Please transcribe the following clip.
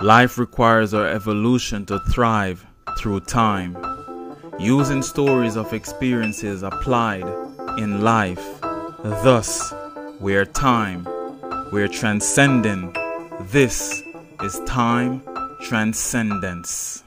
Life requires our evolution to thrive through time, using stories of experiences applied in life. Thus, we're time, we're transcending. This is time transcendence.